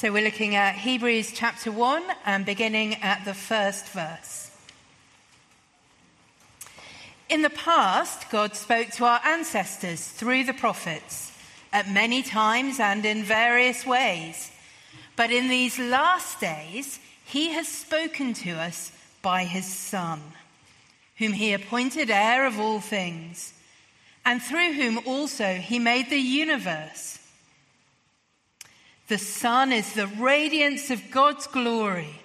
So we're looking at Hebrews chapter 1 and beginning at the first verse. In the past, God spoke to our ancestors through the prophets at many times and in various ways. But in these last days, he has spoken to us by his Son, whom he appointed heir of all things, and through whom also he made the universe. The Son is the radiance of God's glory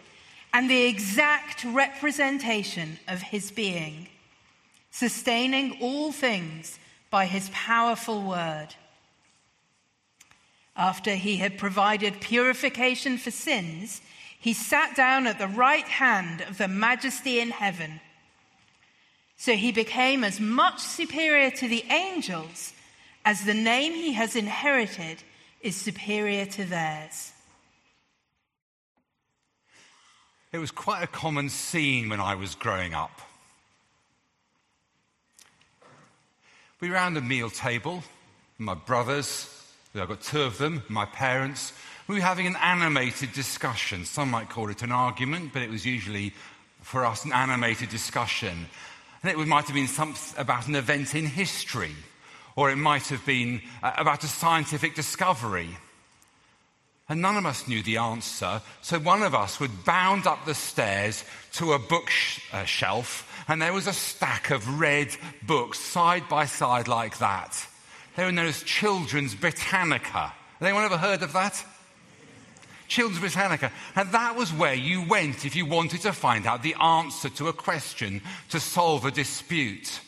and the exact representation of his being, sustaining all things by his powerful word. After he had provided purification for sins, he sat down at the right hand of the majesty in heaven. So he became as much superior to the angels as the name he has inherited is superior to theirs. It was quite a common scene when I was growing up. We were around the meal table, my brothers, I've got two of them, my parents. We were having an animated discussion. Some might call it an argument, but it was usually, for us, an animated discussion. And it might have been some, about an event in history, or it might have been uh, about a scientific discovery. And none of us knew the answer, so one of us would bound up the stairs to a bookshelf, uh, and there was a stack of red books side by side like that. They were known as Children's Britannica. Anyone ever heard of that? Children's Britannica. And that was where you went if you wanted to find out the answer to a question, to solve a dispute.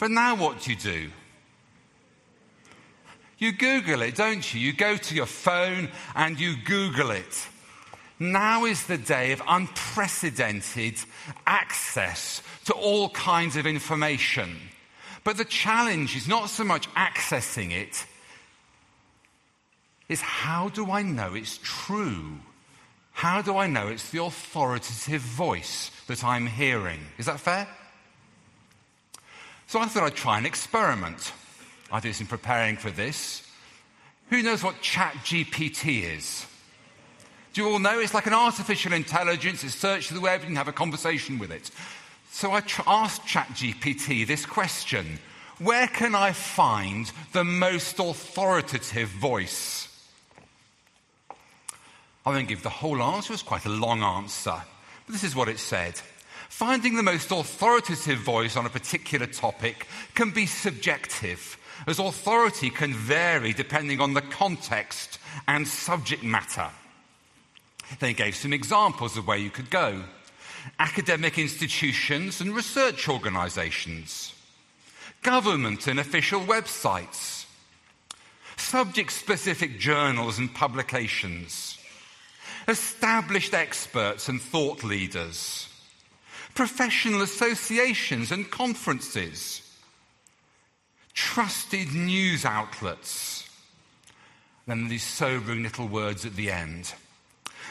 But now what do you do? You Google it, don't you? You go to your phone and you Google it. Now is the day of unprecedented access to all kinds of information. But the challenge is not so much accessing it, is how do I know it's true? How do I know it's the authoritative voice that I'm hearing? Is that fair? So I thought I'd try an experiment. I did in preparing for this. Who knows what ChatGPT is? Do you all know? It's like an artificial intelligence. It searches the web and you can have a conversation with it. So I tr- asked ChatGPT this question Where can I find the most authoritative voice? I won't give the whole answer, it's quite a long answer. But this is what it said. Finding the most authoritative voice on a particular topic can be subjective, as authority can vary depending on the context and subject matter. They gave some examples of where you could go. Academic institutions and research organizations, government and official websites, subject specific journals and publications, established experts and thought leaders, professional associations and conferences, trusted news outlets. Then these sobering little words at the end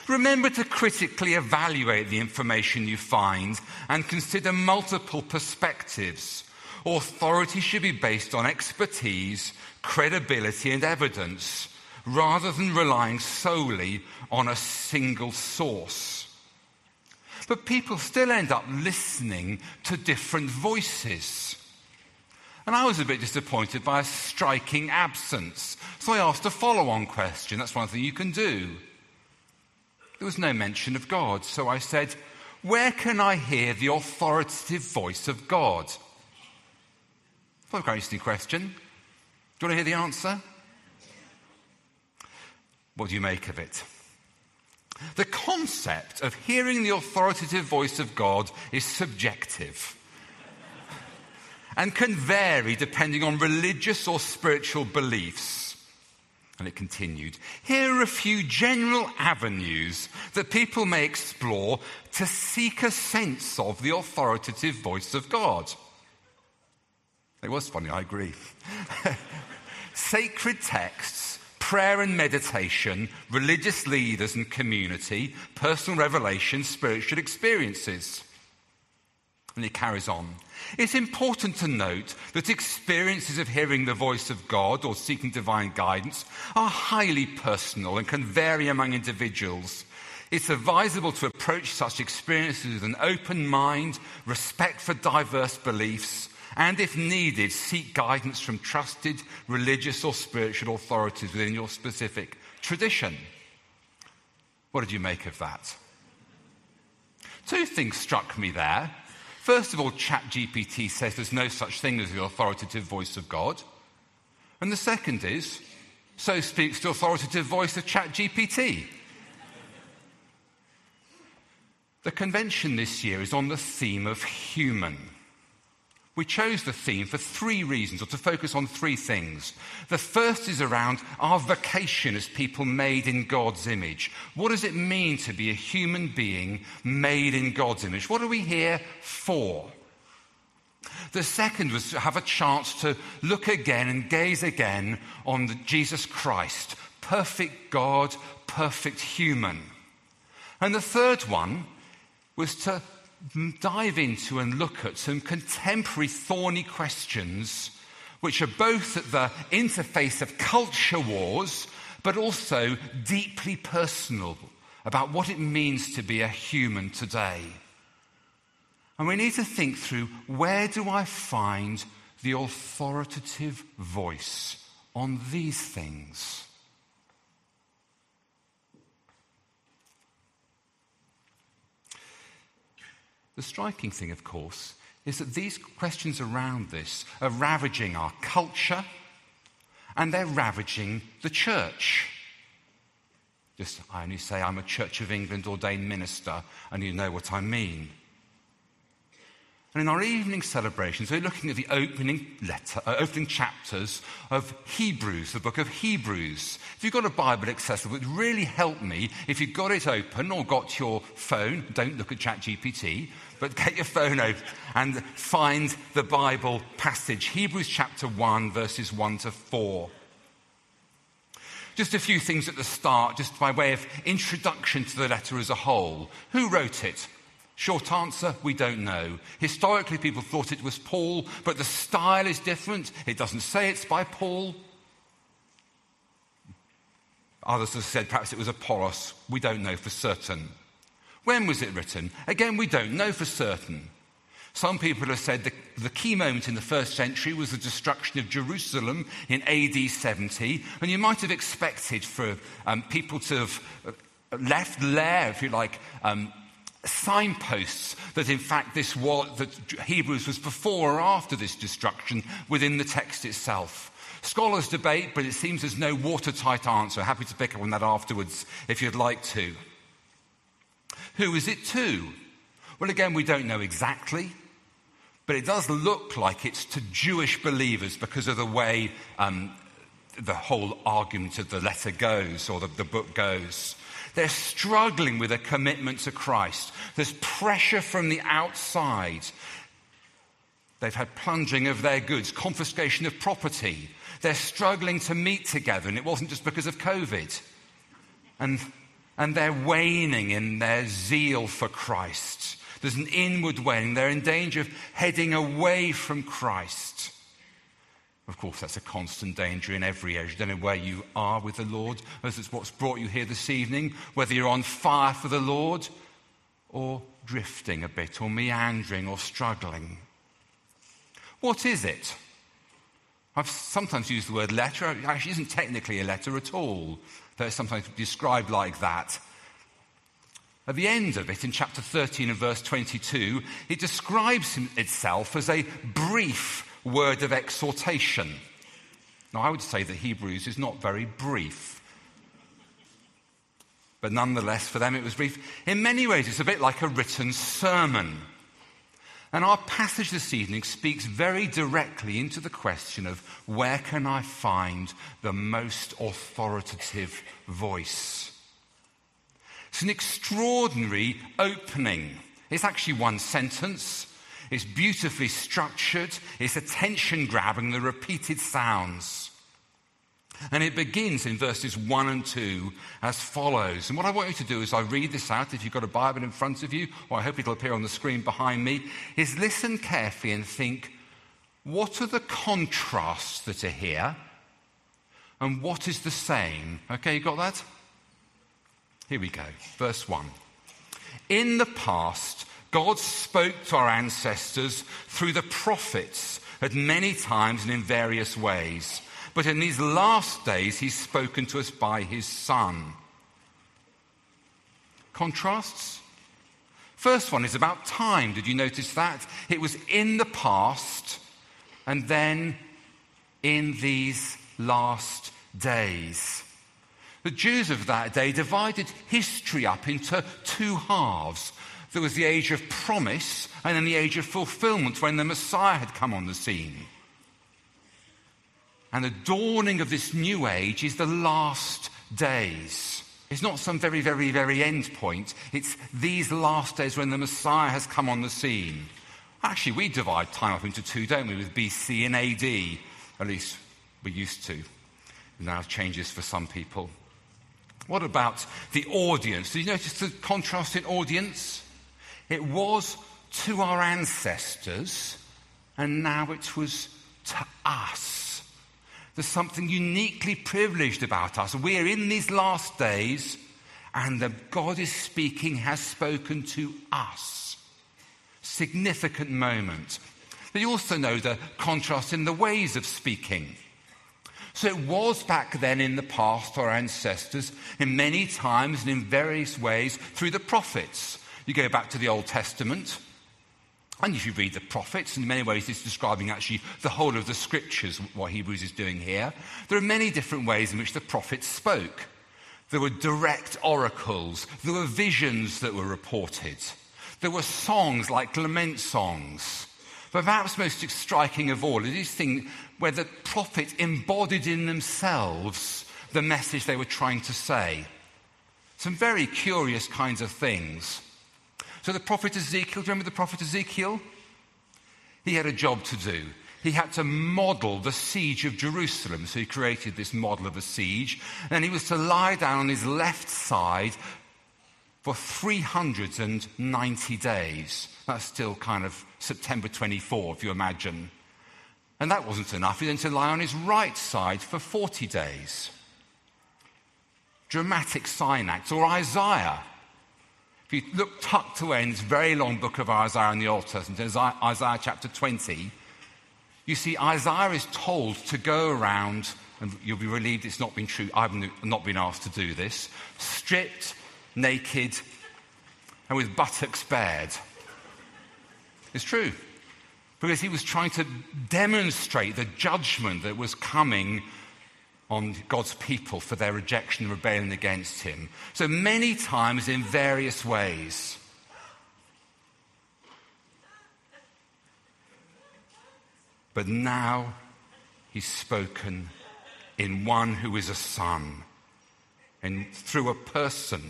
Remember to critically evaluate the information you find and consider multiple perspectives. Authority should be based on expertise, credibility, and evidence, rather than relying solely on a single source. But people still end up listening to different voices. And I was a bit disappointed by a striking absence. So I asked a follow on question. That's one thing you can do. There was no mention of God. So I said, Where can I hear the authoritative voice of God? Well, quite interesting question. Do you want to hear the answer? What do you make of it? The concept of hearing the authoritative voice of God is subjective and can vary depending on religious or spiritual beliefs. And it continued Here are a few general avenues that people may explore to seek a sense of the authoritative voice of God. It was funny, I agree. Sacred texts, prayer and meditation, religious leaders and community, personal revelation, spiritual experiences. And he carries on. It's important to note that experiences of hearing the voice of God or seeking divine guidance are highly personal and can vary among individuals. It's advisable to approach such experiences with an open mind, respect for diverse beliefs, and if needed, seek guidance from trusted religious or spiritual authorities within your specific tradition. What did you make of that? Two things struck me there. First of all, ChatGPT says there's no such thing as the authoritative voice of God. And the second is, so speaks the authoritative voice of ChatGPT. the convention this year is on the theme of human. We chose the theme for three reasons, or to focus on three things. The first is around our vocation as people made in God's image. What does it mean to be a human being made in God's image? What are we here for? The second was to have a chance to look again and gaze again on Jesus Christ, perfect God, perfect human. And the third one was to dive into and look at some contemporary thorny questions which are both at the interface of culture wars but also deeply personal about what it means to be a human today. And we need to think through where do I find the authoritative voice on these things? The striking thing, of course, is that these questions around this are ravaging our culture and they're ravaging the church. Just, I only say I'm a Church of England ordained minister, and you know what I mean. And in our evening celebrations, we're looking at the opening letter, uh, opening chapters of Hebrews, the book of Hebrews. If you've got a Bible accessible, it would really help me if you've got it open or got your phone. Don't look at ChatGPT, but get your phone out and find the Bible passage. Hebrews chapter 1, verses 1 to 4. Just a few things at the start, just by way of introduction to the letter as a whole. Who wrote it? Short answer, we don't know. Historically, people thought it was Paul, but the style is different. It doesn't say it's by Paul. Others have said perhaps it was Apollos. We don't know for certain. When was it written? Again, we don't know for certain. Some people have said the, the, key moment in the first century was the destruction of Jerusalem in AD 70, and you might have expected for um, people to have uh, left there, if you like, um, signposts that in fact this was, that Hebrews was before or after this destruction within the text itself. Scholars debate, but it seems there's no watertight answer. Happy to pick up on that afterwards if you'd like to. Who is it to? Well, again, we don't know exactly, but it does look like it's to Jewish believers because of the way um, the whole argument of the letter goes or the, the book goes. They're struggling with a commitment to Christ. There's pressure from the outside. They've had plunging of their goods, confiscation of property. They're struggling to meet together, and it wasn't just because of COVID. And, and they're waning in their zeal for Christ. There's an inward waning. They're in danger of heading away from Christ. Of course, that's a constant danger in every age. Don't know where you are with the Lord, as it's what's brought you here this evening, whether you're on fire for the Lord or drifting a bit or meandering or struggling. What is it? I've sometimes used the word letter. It actually isn't technically a letter at all, though it's sometimes described like that. At the end of it, in chapter 13 and verse 22, it describes itself as a brief word of exhortation. Now, I would say that Hebrews is not very brief. But nonetheless, for them it was brief. In many ways, it's a bit like a written sermon. And our passage this evening speaks very directly into the question of where can I find the most authoritative voice? It's an extraordinary opening. It's actually one sentence. It's beautifully structured, it's attention grabbing, the repeated sounds. And it begins in verses 1 and 2 as follows. And what I want you to do is I read this out, if you've got a Bible in front of you, or I hope it'll appear on the screen behind me, is listen carefully and think what are the contrasts that are here? And what is the same? Okay, you got that? Here we go. Verse 1. In the past, God spoke to our ancestors through the prophets at many times and in various ways. But in these last days, He's spoken to us by His Son. Contrasts? First one is about time. Did you notice that? It was in the past and then in these last days. The Jews of that day divided history up into two halves. There was the age of promise and then the age of fulfillment when the Messiah had come on the scene. And the dawning of this new age is the last days. It's not some very, very, very end point. It's these last days when the Messiah has come on the scene. Actually, we divide time up into two, don't we, with BC and AD. At least we used to. Now changes for some people. What about the audience? Did you notice the contrast in audience? It was to our ancestors, and now it was to us. There's something uniquely privileged about us. We're in these last days, and the God is speaking, has spoken to us. Significant moment. But you also know the contrast in the ways of speaking. So it was back then in the past, our ancestors, in many times and in various ways through the prophets. You go back to the Old Testament, and if you read the prophets, in many ways it's describing actually the whole of the scriptures, what Hebrews is doing here. There are many different ways in which the prophets spoke. There were direct oracles, there were visions that were reported, there were songs like lament songs. But perhaps most striking of all is this thing where the prophets embodied in themselves the message they were trying to say. Some very curious kinds of things. So the prophet Ezekiel, do you remember the prophet Ezekiel? He had a job to do. He had to model the siege of Jerusalem. So he created this model of a siege. And he was to lie down on his left side for 390 days. That's still kind of September 24, if you imagine. And that wasn't enough. He then to lie on his right side for 40 days. Dramatic sign acts. Or Isaiah. If you look tucked away in this very long book of Isaiah in the Old Testament, Isaiah chapter 20, you see Isaiah is told to go around, and you'll be relieved it's not been true, I've not been asked to do this, stripped, naked, and with buttocks bared. It's true. Because he was trying to demonstrate the judgment that was coming on God's people for their rejection and rebellion against him. So many times in various ways. But now he's spoken in one who is a son and through a person.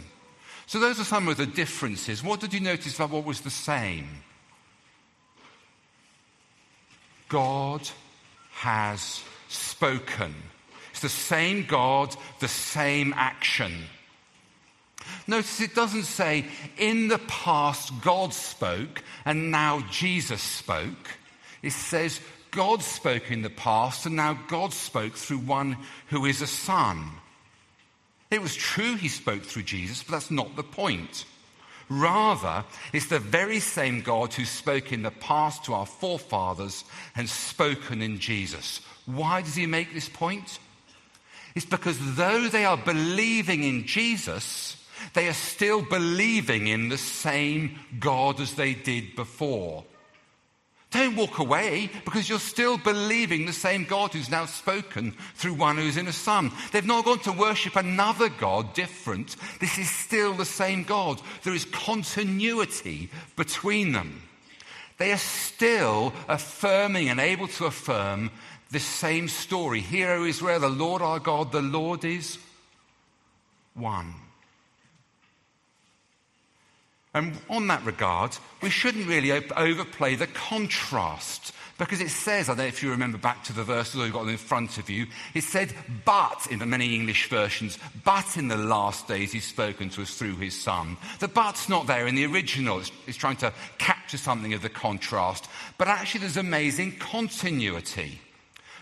So those are some of the differences. What did you notice about what was the same? God has spoken. It's the same God, the same action. Notice it doesn't say, in the past God spoke and now Jesus spoke. It says, God spoke in the past and now God spoke through one who is a son. It was true he spoke through Jesus, but that's not the point. Rather, it's the very same God who spoke in the past to our forefathers and spoken in Jesus. Why does he make this point? Is because though they are believing in Jesus, they are still believing in the same God as they did before. Don't walk away because you're still believing the same God who's now spoken through one who's in a son. They've not gone to worship another God different. This is still the same God. There is continuity between them. They are still affirming and able to affirm this same story. Hear, O Israel, the Lord our God, the Lord is one. And on that regard, we shouldn't really overplay the contrast Because it says, I don't know if you remember back to the verses you've got in front of you, it said, but in the many English versions, but in the last days he's spoken to us through his son. The but's not there in the original. It's, it's trying to capture something of the contrast. But actually, there's amazing continuity.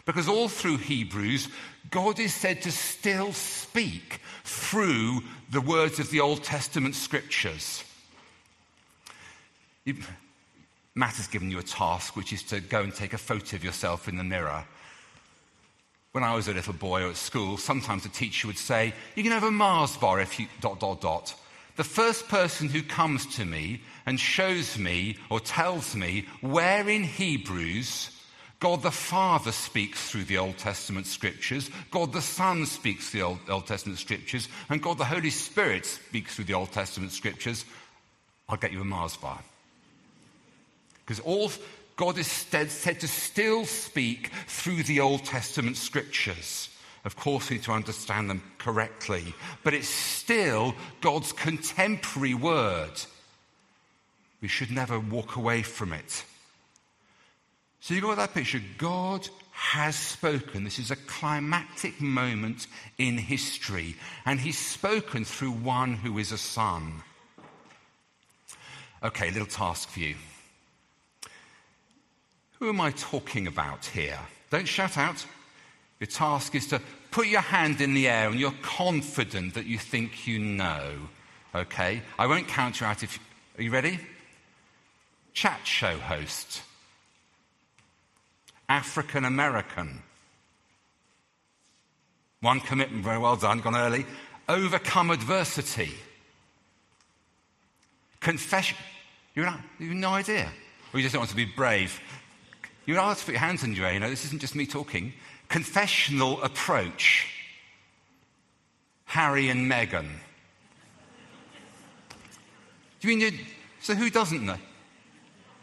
Because all through Hebrews, God is said to still speak through the words of the Old Testament scriptures. Matt has given you a task, which is to go and take a photo of yourself in the mirror. When I was a little boy or at school, sometimes the teacher would say, You can have a Mars bar if you dot, dot, dot. The first person who comes to me and shows me or tells me where in Hebrews God the Father speaks through the Old Testament scriptures, God the Son speaks the Old, Old Testament scriptures, and God the Holy Spirit speaks through the Old Testament scriptures, I'll get you a Mars bar. Because all God is said to still speak through the Old Testament scriptures. Of course, we need to understand them correctly, but it's still God's contemporary word. We should never walk away from it. So you've got that picture. God has spoken. This is a climactic moment in history, and He's spoken through one who is a son. Okay, little task for you. Who am I talking about here? Don't shout out. Your task is to put your hand in the air and you're confident that you think you know. Okay? I won't count you out if. You Are you ready? Chat show host. African American. One commitment, very well done, gone early. Overcome adversity. Confession. You have no idea. Or you just don't want to be brave. You're asked to put your hands in your air, you know, this isn't just me talking. Confessional approach. Harry and Meghan. Do you mean you, so who doesn't know?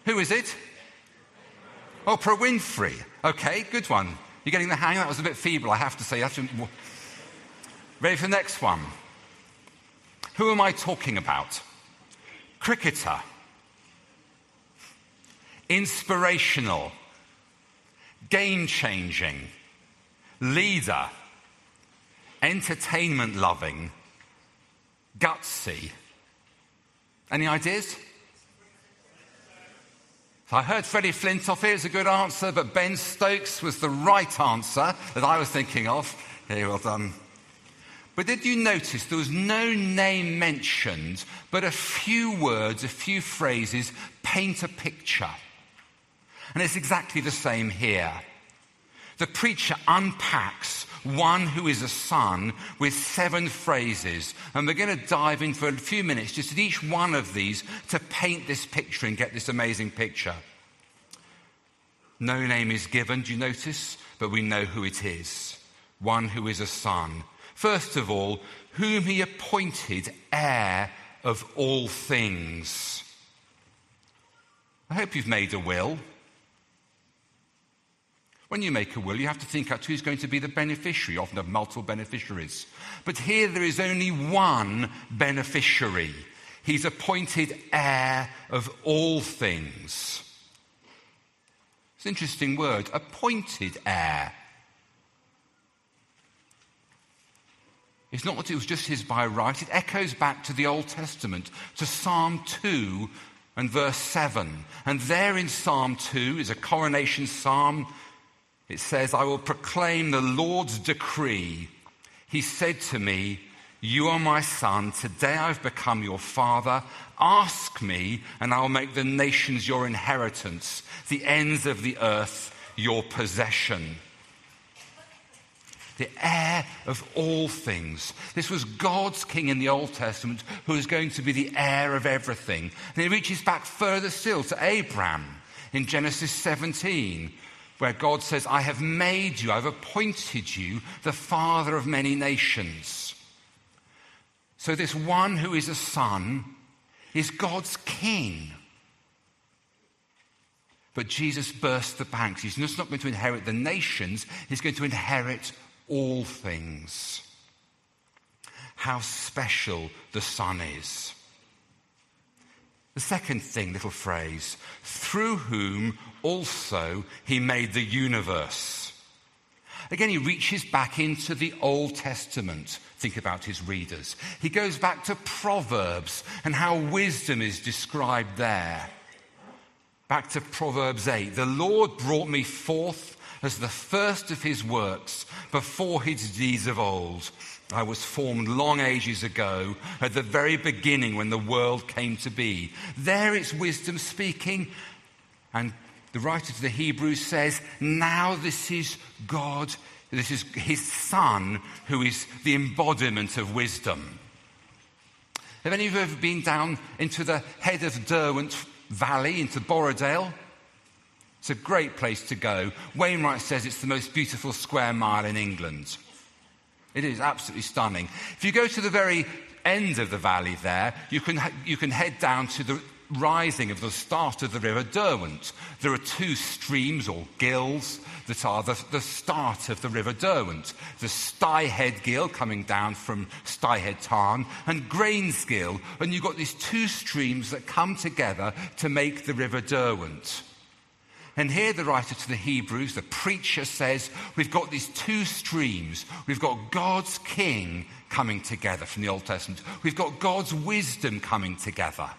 Who is it? Oprah Winfrey. Okay, good one. You're getting the hang. That was a bit feeble, I have to say. Ready for the next one? Who am I talking about? Cricketer. Inspirational game changing, leader, entertainment loving, gutsy. Any ideas? I heard Freddie Flintoff here is a good answer, but Ben Stokes was the right answer that I was thinking of. Very well done. But did you notice there was no name mentioned, but a few words, a few phrases paint a picture? And it's exactly the same here. The preacher unpacks one who is a son with seven phrases. And we're going to dive in for a few minutes just at each one of these to paint this picture and get this amazing picture. No name is given, do you notice? But we know who it is one who is a son. First of all, whom he appointed heir of all things. I hope you've made a will. When you make a will, you have to think out who's going to be the beneficiary. Often have multiple beneficiaries. But here there is only one beneficiary. He's appointed heir of all things. It's an interesting word, appointed heir. It's not that it was just his by right. It echoes back to the Old Testament, to Psalm 2 and verse 7. And there in Psalm 2 is a coronation psalm it says, I will proclaim the Lord's decree. He said to me, You are my son. Today I've become your father. Ask me, and I'll make the nations your inheritance, the ends of the earth your possession. The heir of all things. This was God's king in the Old Testament who is going to be the heir of everything. And it reaches back further still to Abraham in Genesis 17 where God says, I have made you, I've appointed you the father of many nations. So, this one who is a son is God's king. But Jesus burst the banks. He's just not going to inherit the nations, he's going to inherit all things. How special the Son is. The second thing, little phrase, through whom also he made the universe. Again, he reaches back into the Old Testament. Think about his readers. He goes back to Proverbs and how wisdom is described there. Back to Proverbs 8. The Lord brought me forth as the first of his works before his deeds of old. I was formed long ages ago, at the very beginning when the world came to be. There it's wisdom speaking. And the writer to the Hebrews says, Now this is God, this is his Son, who is the embodiment of wisdom. Have any of you ever been down into the head of Derwent Valley, into Borrowdale? It's a great place to go. Wainwright says it's the most beautiful square mile in England. It is absolutely stunning. If you go to the very end of the valley there, you can, you can head down to the rising of the start of the river Derwent. There are two streams or gills that are the, the start of the river Derwent. The Styhead Gill coming down from Styhead Tarn and Grange Gill. And you've got these two streams that come together to make the river Derwent. And here, the writer to the Hebrews, the preacher says, we've got these two streams. We've got God's king coming together from the Old Testament, we've got God's wisdom coming together.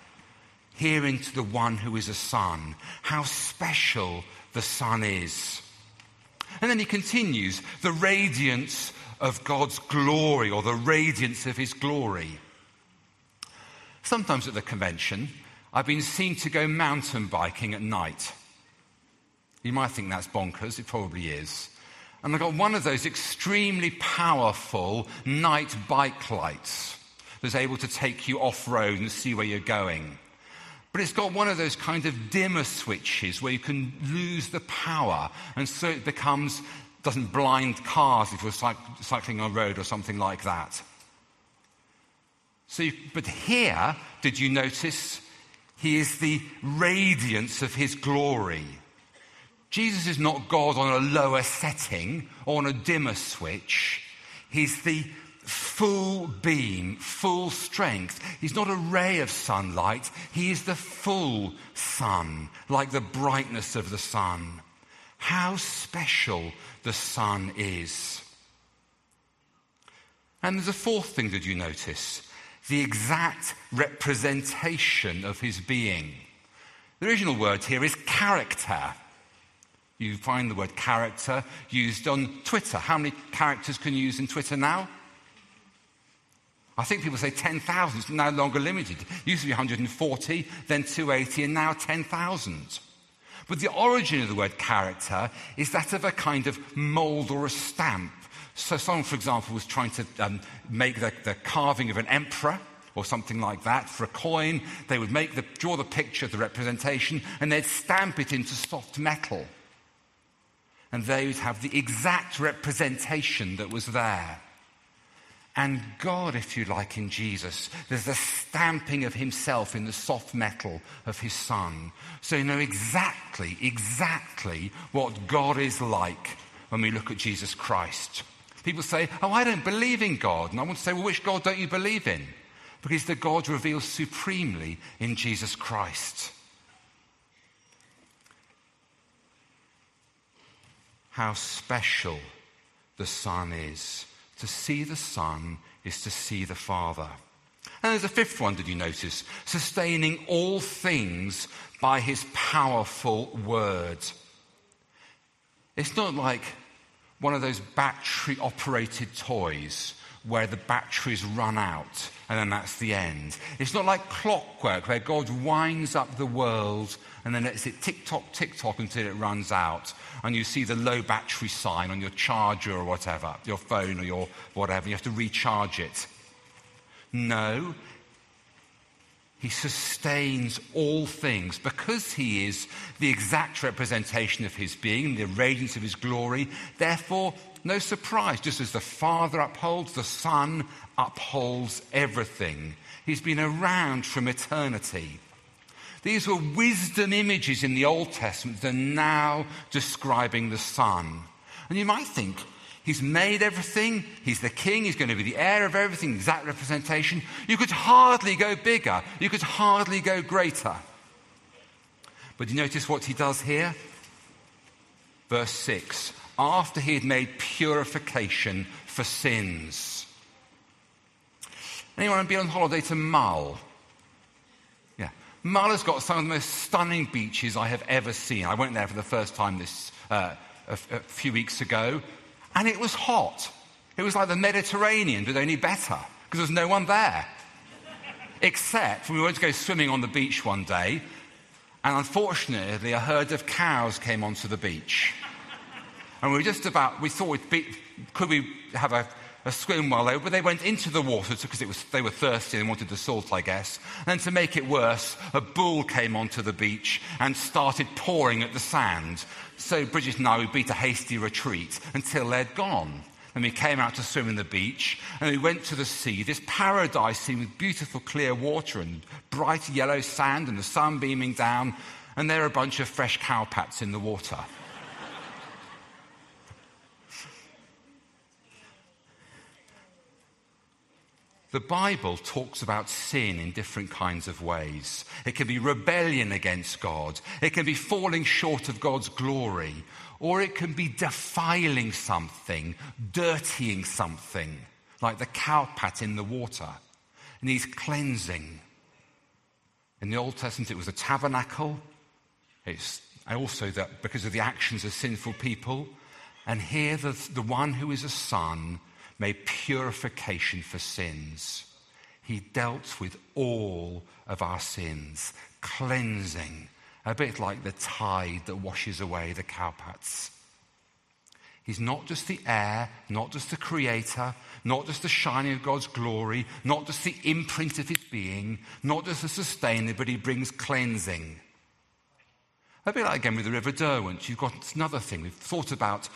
Here into the one who is a son. How special the son is. And then he continues the radiance of God's glory or the radiance of his glory. Sometimes at the convention, I've been seen to go mountain biking at night. You might think that's bonkers, it probably is. And I've got one of those extremely powerful night bike lights that's able to take you off road and see where you're going. But it's got one of those kind of dimmer switches where you can lose the power, and so it becomes, doesn't blind cars if you're cycling on a road or something like that. So, you, but here, did you notice? He is the radiance of his glory. Jesus is not God on a lower setting or on a dimmer switch. He's the full beam, full strength. He's not a ray of sunlight. He is the full sun, like the brightness of the sun. How special the sun is. And there's a fourth thing that you notice the exact representation of his being. The original word here is character. You find the word character used on Twitter. How many characters can you use in Twitter now? I think people say 10,000. It's no longer limited. It used to be 140, then 280, and now 10,000. But the origin of the word character is that of a kind of mold or a stamp. So, someone, for example, was trying to um, make the, the carving of an emperor or something like that for a coin. They would make the, draw the picture, the representation, and they'd stamp it into soft metal and they would have the exact representation that was there. And God, if you like, in Jesus, there's the stamping of himself in the soft metal of his son. So you know exactly, exactly what God is like when we look at Jesus Christ. People say, Oh, I don't believe in God. And I want to say, Well, which God don't you believe in? Because the God revealed supremely in Jesus Christ. How special the Son is. To see the Son is to see the Father. And there's a fifth one, did you notice? Sustaining all things by his powerful word. It's not like one of those battery operated toys where the batteries run out and then that's the end. It's not like clockwork where God winds up the world and then lets it tick tock, tick tock until it runs out. And you see the low battery sign on your charger or whatever, your phone or your whatever. You have to recharge it. No. He sustains all things because he is the exact representation of his being, the radiance of his glory. Therefore, no surprise, just as the Father upholds, the Son upholds everything. He's been around from eternity. These were wisdom images in the Old Testament that are now describing the Son. And you might think, He's made everything. He's the king. He's going to be the heir of everything, exact representation. You could hardly go bigger. You could hardly go greater. But you notice what he does here? Verse 6 After he had made purification for sins. Anyone been on holiday to Mull? Yeah. Mull has got some of the most stunning beaches I have ever seen. I went there for the first time this, uh, a, a few weeks ago. And it was hot. It was like the Mediterranean, but only better, because there was no one there. Except we went to go swimming on the beach one day, and unfortunately, a herd of cows came onto the beach. And we were just about, we thought, be, could we have a, a swim while they, were, but they went into the water because they were thirsty and wanted the salt, I guess. And to make it worse, a bull came onto the beach and started pawing at the sand. So Bridget and I, we beat a hasty retreat until they'd gone. And we came out to swim in the beach, and we went to the sea, this paradise scene with beautiful clear water and bright yellow sand and the sun beaming down, and there are a bunch of fresh cowpats in the water. The Bible talks about sin in different kinds of ways. It can be rebellion against God, it can be falling short of God's glory, or it can be defiling something, dirtying something, like the cowpat in the water. And he's cleansing. In the Old Testament, it was a tabernacle. It's also that because of the actions of sinful people. And here, the, the one who is a son made purification for sins. He dealt with all of our sins, cleansing, a bit like the tide that washes away the cowpats. He's not just the heir, not just the creator, not just the shining of God's glory, not just the imprint of his being, not just the sustainer, but he brings cleansing. A bit like again with the River Derwent, you've got another thing. We've thought about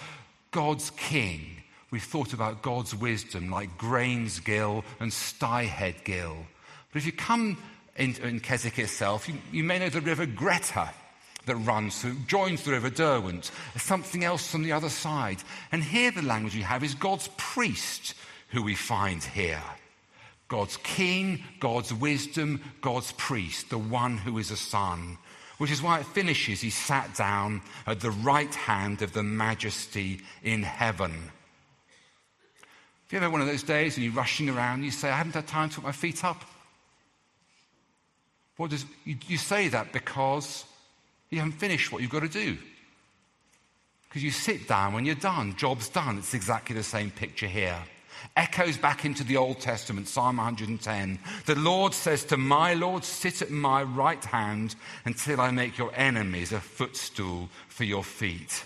God's king we've thought about God's wisdom like Grains Gill and Styhead Gill. But if you come in, in Keswick itself, you, you, may know the River Greta that runs through, joins the River Derwent. Something else on the other side. And here the language we have is God's priest who we find here. God's king, God's wisdom, God's priest, the one who is a son. Which is why it finishes, he sat down at the right hand of the majesty in heaven. If you ever one of those days and you're rushing around, you say, I haven't had time to put my feet up. What does, you, you say that because you haven't finished what you've got to do. Because you sit down when you're done, job's done. It's exactly the same picture here. Echoes back into the Old Testament, Psalm 110. The Lord says to my Lord, Sit at my right hand until I make your enemies a footstool for your feet.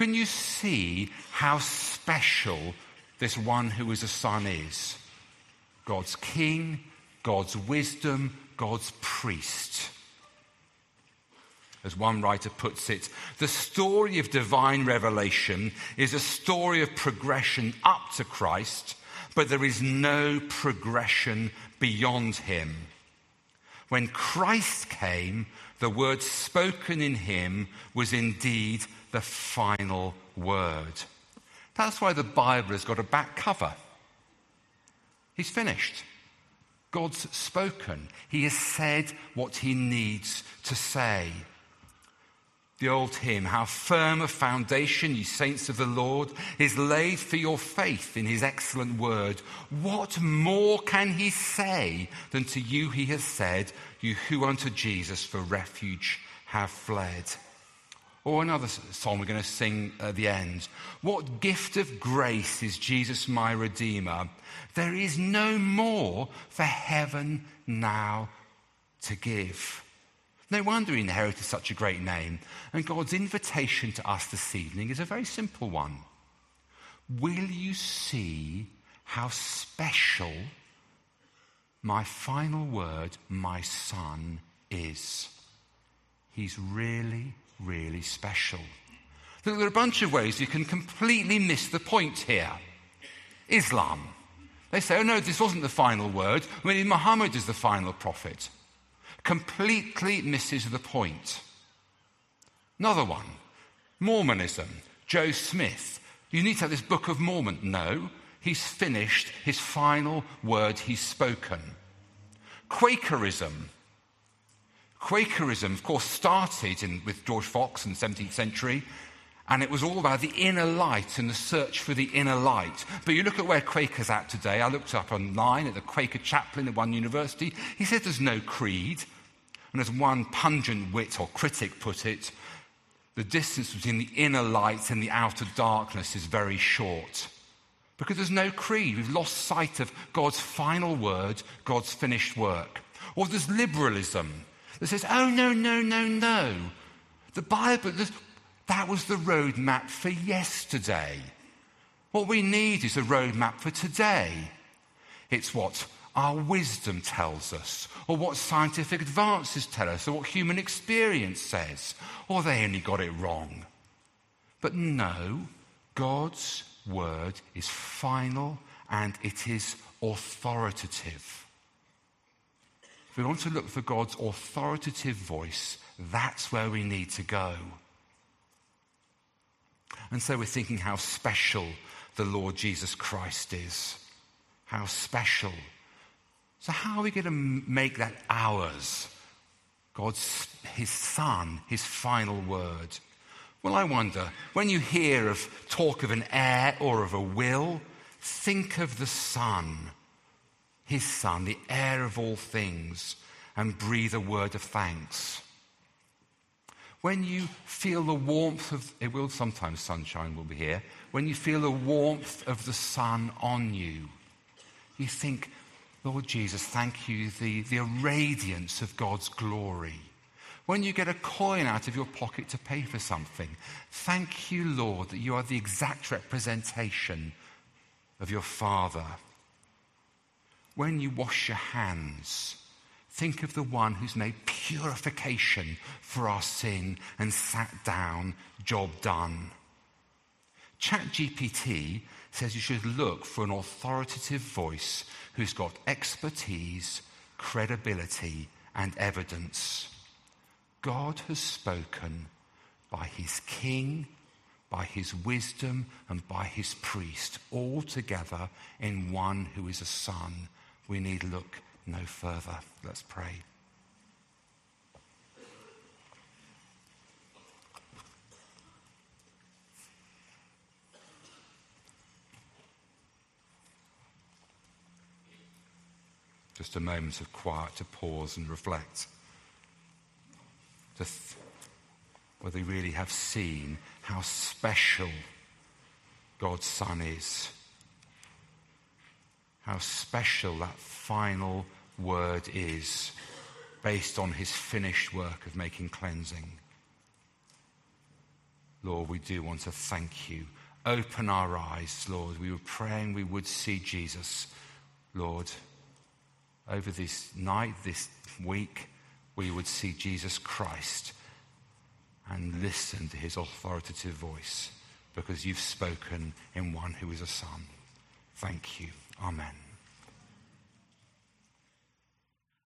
Can you see how special this one who is a son is? God's king, God's wisdom, God's priest. As one writer puts it, the story of divine revelation is a story of progression up to Christ, but there is no progression beyond him. When Christ came, the word spoken in him was indeed the final word. That's why the Bible has got a back cover. He's finished. God's spoken. He has said what he needs to say. The old hymn, How firm a foundation, ye saints of the Lord, is laid for your faith in his excellent word. What more can he say than to you he has said, you who unto Jesus for refuge have fled? Or another song we're going to sing at the end. What gift of grace is Jesus my Redeemer? There is no more for heaven now to give. No wonder he inherited such a great name. And God's invitation to us this evening is a very simple one. Will you see how special my final word, my son, is? He's really really special. There are a bunch of ways you can completely miss the point here. Islam. They say, oh no, this wasn't the final word. I mean, Muhammad is the final prophet. Completely misses the point. Another one Mormonism. Joe Smith You need to have this Book of Mormon. No, he's finished his final word he's spoken. Quakerism. Quakerism, of course, started in, with George Fox in the 17th century, and it was all about the inner light and the search for the inner light. But you look at where Quaker's at today. I looked up online at the Quaker chaplain at one university. He says there's no creed. And as one pungent wit or critic put it, the distance between the inner light and the outer darkness is very short. Because there's no creed. We've lost sight of God's final word, God's finished work. Or there's liberalism that says, oh, no, no, no, no. The Bible, that was the roadmap for yesterday. What we need is a roadmap for today. It's what our wisdom tells us, or what scientific advances tell us, or what human experience says, or they only got it wrong. But no, God's word is final and it is authoritative. If we want to look for God's authoritative voice, that's where we need to go. And so we're thinking how special the Lord Jesus Christ is. How special. So, how are we going to make that ours? God's, His Son, His final word. Well, I wonder, when you hear of talk of an heir or of a will, think of the Son his Son, the heir of all things, and breathe a word of thanks. When you feel the warmth of, it will sometimes sunshine will be here, when you feel the warmth of the sun on you, you think, Lord Jesus, thank you, the, the radiance of God's glory. When you get a coin out of your pocket to pay for something, thank you, Lord, that you are the exact representation of your Father when you wash your hands, think of the one who's made purification for our sin and sat down, job done. ChatGPT says you should look for an authoritative voice who's got expertise, credibility, and evidence. God has spoken by his king, by his wisdom, and by his priest, all together in one who is a son we need look no further. Let's pray. Just a moment of quiet to pause and reflect. To th- whether we really have seen how special God's Son is how special that final word is based on his finished work of making cleansing. Lord, we do want to thank you. Open our eyes, Lord. We were praying we would see Jesus. Lord, over this night, this week, we would see Jesus Christ and listen to his authoritative voice because you've spoken in one who is a son. Thank you. Amen.